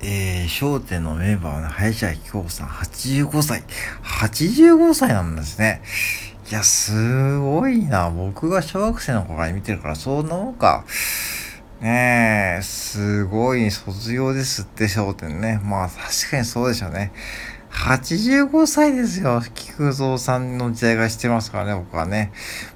えー、商店のメンバーの林家木久扇さん、85歳。85歳なんですね。いや、すごいな。僕が小学生の頃から見てるから、そんなもんか。ねえ、すごい、卒業ですって、商店ね。まあ、確かにそうでしょうね。85歳ですよ。菊蔵さんの時代がしてますからね、僕はね。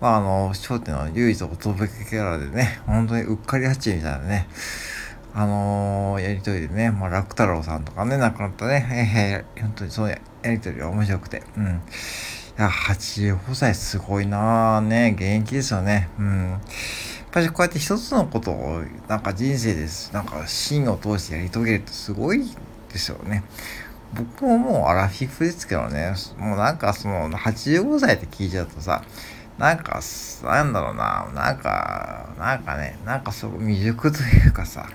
まあ、あの、商店の唯一お届けキャラでね、本当にうっかり八みたいなね。あのー、やりとりでね、まあ、楽太郎さんとかね、亡くなったね、えー、本当にそのやりとりが面白くて、うん。いや、85歳すごいなぁね、現役ですよね。うん。やっぱりこうやって一つのことを、なんか人生です、なんか芯を通してやり遂げるとすごいですよね。僕ももうアラフィフですけどね、もうなんかその85歳って聞いちゃうとさ、なんか、なんだろうな、なんか、なんかね、なんかそう、未熟というかさ、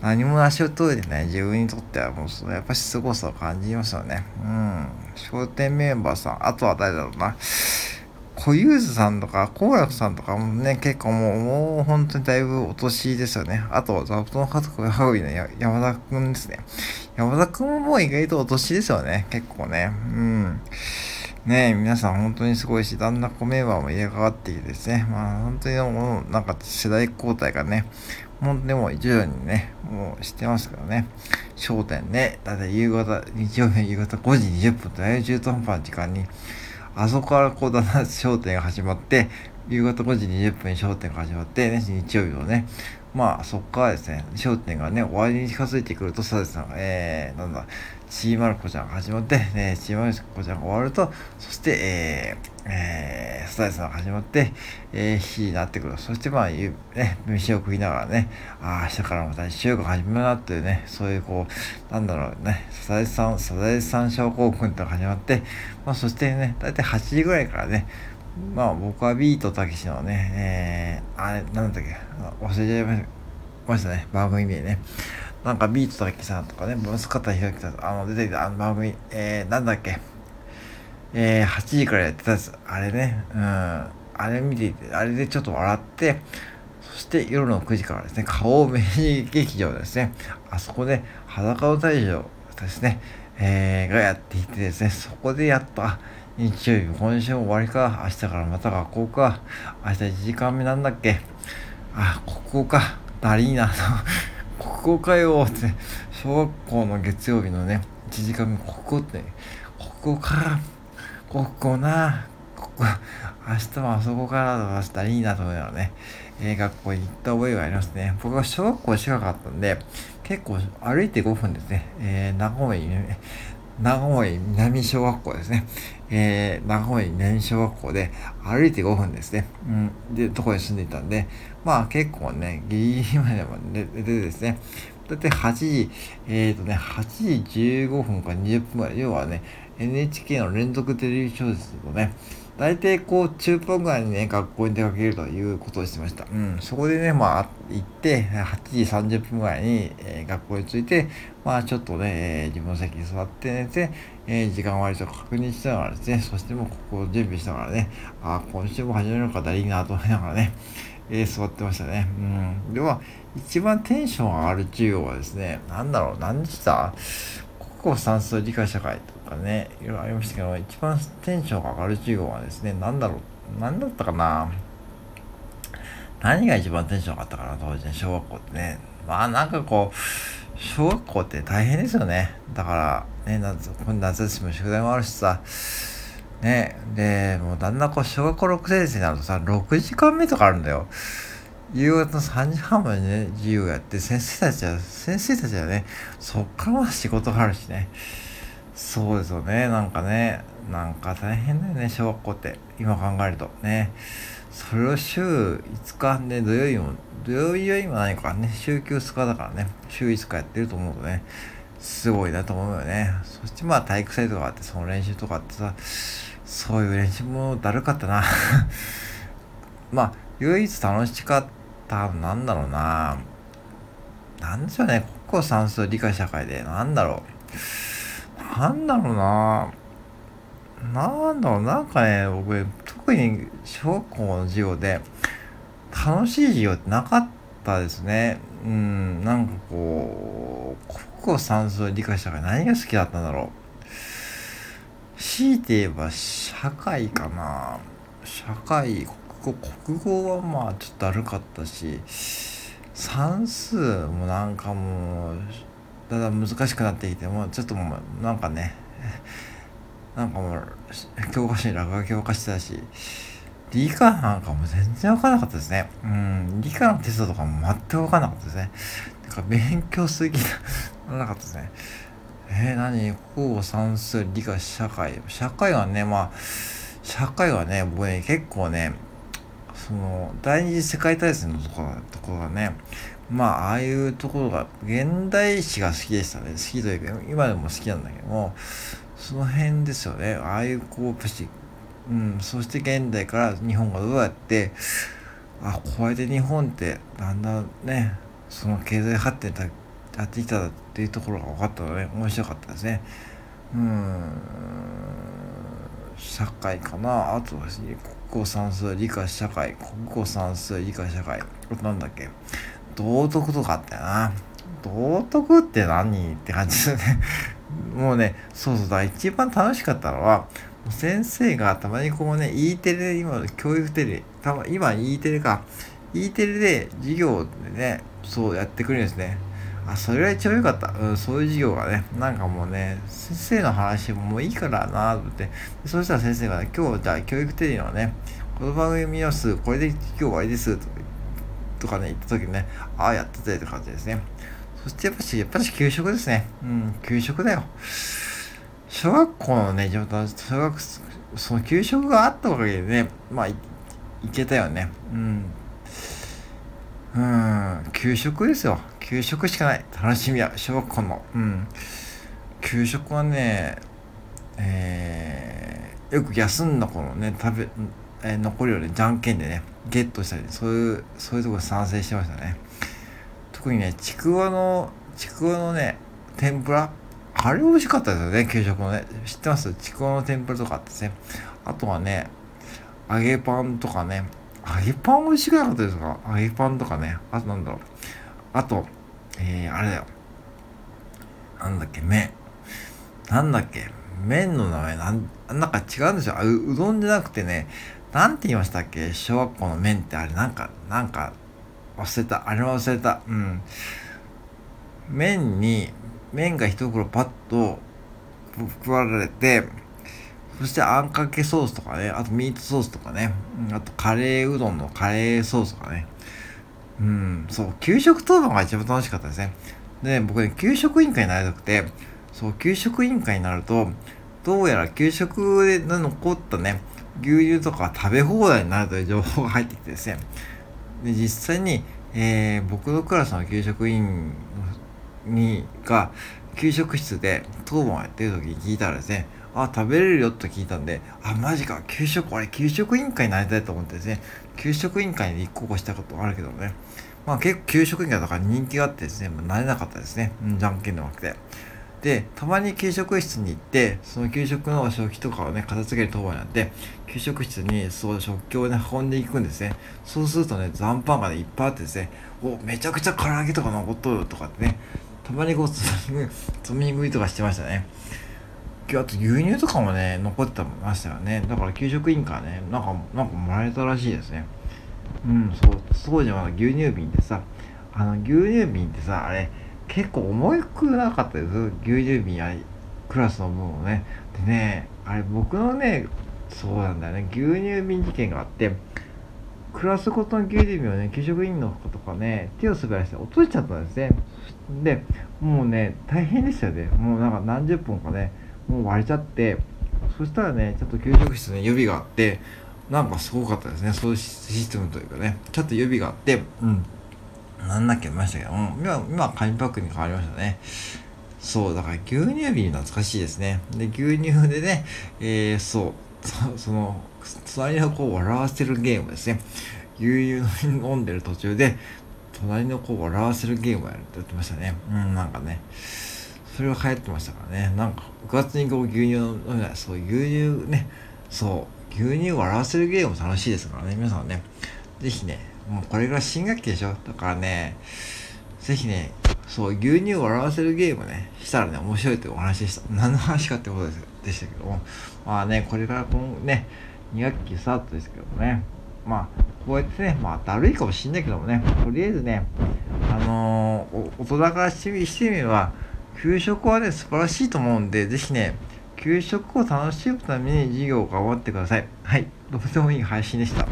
何も足を通えてない自分にとってはもう、やっぱし凄さを感じますよね。うん。商店メンバーさん、あとは誰だろうな。小遊三さんとか、好楽さんとかもね、結構もう、もう本当にだいぶお年ですよね。あと、座布団家族ハウイの山田くんですね。山田くんももう意外とお年ですよね。結構ね。うん。ね、皆さん本当にすごいし、だんだんこうメンバーも入れ替わってきてですね、まあ本当にもうなんか世代交代がね、もうでも徐々にね、もう知ってますけどね、焦点ね、だって夕方、日曜日の夕方5時20分とだいぶ中途半端な時間に、あそこからこうだんだん焦点が始まって、夕方5時20分に焦点が始まって、ね、日曜日のね、まあそこからですね、焦点がね、終わりに近づいてくると、サザエさんが、えー、なんだ、ちーまる子ちゃんが始まって、ね、ちーまる子ちゃんが終わると、そして、えー、えー、スタイルさんが始まって、えー、日になってくる。そして、まあ、ね、飯を食いながらね、ああ、明日からまた一週間始めるなっていうね、そういうこう、なんだろうね、サザエさん、サザエさん症候群って始まって、まあ、そしてね、だいたい8時ぐらいからね、まあ、僕はビートたけしのね、えー、あれ、なんだっけ、忘れちゃいましたね、番組名ね。なんかビートたけしさんとかね、息子たひろきさん、あの、出てきたあの番組、えー、なんだっけ、えー、8時からやってたやつ、あれね、うん、あれ見ていて、あれでちょっと笑って、そして夜の9時からですね、顔明治劇場ですね、あそこで裸の大将ですね、えー、がやっていてですね、そこでやった、日曜日、今週終わりか、明日からまた学校か、明日1時間目なんだっけ、あ、ここか、だりーな。と 国語かよって、小学校の月曜日のね、1時間目、国語って、国語か、国語な、国語、明日もあそこからとしたらいいなと思いながらね、えー、学校に行った覚えがありますね。僕は小学校近かったんで、結構歩いて5分ですね、えー、長名古屋南小学校ですね。えー、長尾南小学校で歩いて5分ですね。うん。で、とこに住んでいたんで、まあ結構ね、ギリギリまでも出てですね、だって8時、えっ、ー、とね、8時15分か20分ぐらい、要はね、NHK の連続テレビ小説のね、大体こう中途ぐらいにね、学校に出かけるということをしてました。うん。そこでね、まあ、行って、8時30分ぐらいに、えー、学校に着いて、まあ、ちょっとね、えー、自分の席に座って寝て、えー、時間割と確認しながらですね、そしてもうここを準備しながらね、あ今週も始めるのかだいいなと思いながらね、えー、座ってましたね。うん。では、一番テンション上がる授業はですね、なんだろう、何でした？国語算数理科社会とかね、いろいろありましたけど、一番テンションが上がる授業はですね、なんだろう、何だったかな何が一番テンション上がったかな、当時ね、小学校ってね。まあなんかこう、小学校って大変ですよね。だから、ね、夏、夏休みも宿題もあるしさ、ね、で、もうだんだんこう、小学校6年生になるとさ、6時間目とかあるんだよ。夕方の3時半までね、自由やって、先生たちは、先生たちはね、そっからま仕事があるしね。そうですよね、なんかね、なんか大変だよね、小学校って。今考えるとね。それを週5日で、土曜日も、土曜日は今何かね、週休2日だからね、週5日やってると思うとね、すごいなと思うよね。そしてまあ体育祭とかあって、その練習とかってさ、そういう練習もだるかったな。まあ、唯一楽しかった多分なんだろうななんでしょうね国語算数理科社会でなんだろうなんだろうな。なんだろう。なんかね僕特に小学校の授業で楽しい授業ってなかったですね。うんなんかこう国語算数を理科社会何が好きだったんだろう。強いて言えば社会かな。社会国語国語はまあちょっとだるかったし算数もなんかもうだんだん難しくなってきてもうちょっともうなんかねなんかもう教科書に落書きを犯してたし理科なんかも全然わからなかったですね。うん、理科のテストとかも全くわからなかったですね。てか勉強すぎななかったですね。えー、何国語算数理科社会？社会はねまあ社会はね僕ね結構ねその第二次世界大戦のところところがねまあああいうところが現代史が好きでしたね。好きというか今でも好きなんだけどもその辺ですよね。ああいうこうプシうん、そして現代から日本がどうやってあこうやって日本ってだんだんねその経済発展やってきたっていうところが分かったので、ね、面白かったですね。うん社会かな。あとは国語算数理科社会国語算数理科社会なんだっけ。道徳とかあったよな。道徳って何って感じですね。もうねそうそうだ一番楽しかったのは先生がたまにこうね E テレで今の教育テレたま今 E テレか E テレで授業でねそうやってくるんですね。あ、それが一番良かった。うん、そういう授業がね、なんかもうね、先生の話ももういいからなと思って、そしたら先生がね、今日じゃあ教育テレビのね、この番組見ます、これで今日終わりですととかね、言った時にね、ああ、やってたって感じですね。そしてやっぱし、やっぱし給食ですね。うん、給食だよ。小学校のね、小学、その給食があったおかげでね、まあい、いけたよね。うん。うん、給食ですよ。給食しかない。楽しみは、小学校の。うん。給食はね、えー、よく休んだ子のね、食べ、えー、残りをね、じゃんけんでね、ゲットしたり、そういう、そういうとこ賛成してましたね。特にね、ちくわの、ちくわのね、天ぷらあれ美味しかったですよね、給食のね。知ってます？ちくわの天ぷらとかあってね。あとはね、揚げパンとかね、揚げパン美味しくなかったですか？揚げパンとかね。あとなんだろう。あと、えー、あれだよ。なんだっけ、麺。なんだっけ、麺の名前なん、なんか違うんですよ。ううどんじゃなくてね、なんて言いましたっけ？小学校の麺ってあれ、なんか、なんか、忘れた。あれは忘れた。うん。麺に、麺が一袋パッと配られて、そしてあんかけソースとかね、あとミートソースとかね、あとカレーうどんのカレーソースとかね。うん、そう、給食当番が一番楽しかったですね。で、僕ね、給食委員会になりたくて、そう、給食委員会になると、どうやら給食で残ったね、牛乳とか食べ放題になるという情報が入ってきてですね。で、実際に、えー、僕のクラスの給食員にが給食室で当番をやってる時に聞いたらですねあ、食べれるよと聞いたんで、あ、マジか、給食、俺、給食委員会になりたいと思ってですね、給食委員会に立候補したことあるけどね、まあ結構給食委員会だから人気があってですね、まあ、なれなかったですね、うん、じゃんけんではなくて。で、たまに給食室に行って、その給食の食器とかをね、片付ける当番になって、給食室にそう食器をね、運んでいくんですね。そうするとね、残飯がね、いっぱいあってですね、お、めちゃくちゃ唐揚げとか残っとるとかってね、たまにこう、積み食いとかしてましたね。あと牛乳とかもね、残ってましたよね。だから給食委員会ね、なんか、なんかもらえたらしいですね。うん、そう、当時は牛乳瓶でさ、あの、牛乳瓶ってさ、あれ、結構重くなかったです牛乳瓶やクラスの分をね。でね、あれ僕のね、そうなんだよね、牛乳瓶事件があって、クラスごとの牛乳瓶をね、給食委員の子とかね、手を滑らして落としちゃったんですね。で、もうね、大変でしたよね。もうなんか何十分かね、もう割れちゃってそしたらねちょっと給食室に予備があってなんかすごかったですねそういうシステムというかねちょっと予備があってうんなんだっけましたけど、うん、今今紙パックに変わりましたね。そうだから牛乳瓶懐かしいですね。で牛乳でねえー、そう。その隣の子を笑わせるゲームですね。牛乳飲んでる途中で隣の子を笑わせるゲームをやるって言ってましたね。うんなんかね。それが流行ってましたからね。なんか部活にこう牛乳飲めない。そう牛乳ね。そう。牛乳を笑わせるゲーム楽しいですからね。皆さんね。是非ねもうこれが新学期でしょ？だからねぜひね、そう、牛乳を笑わせるゲームね、したらね、面白いってお話でした。何の話かってことですでしたけども。まあね、これからこのね、2学期スタートですけどもね。まあ、こうやってね、まあ、だるいかもしんないけどもね、とりあえずね、あのー、大人からしてみしてみれば、給食はね、素晴らしいと思うんで、ぜひね、給食を楽しむために授業を頑張ってください。はい。どうでもいい配信でした。